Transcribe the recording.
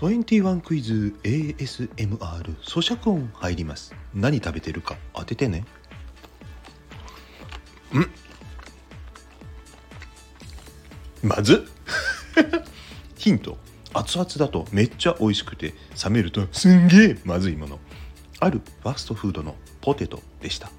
21クイズ ASMR 咀嚼音入ります。何食べてるか？当ててね。ん。まず？ヒント。熱々だとめっちゃ美味しくて冷めるとすんげえまずいもの。あるファストフードのポテトでした。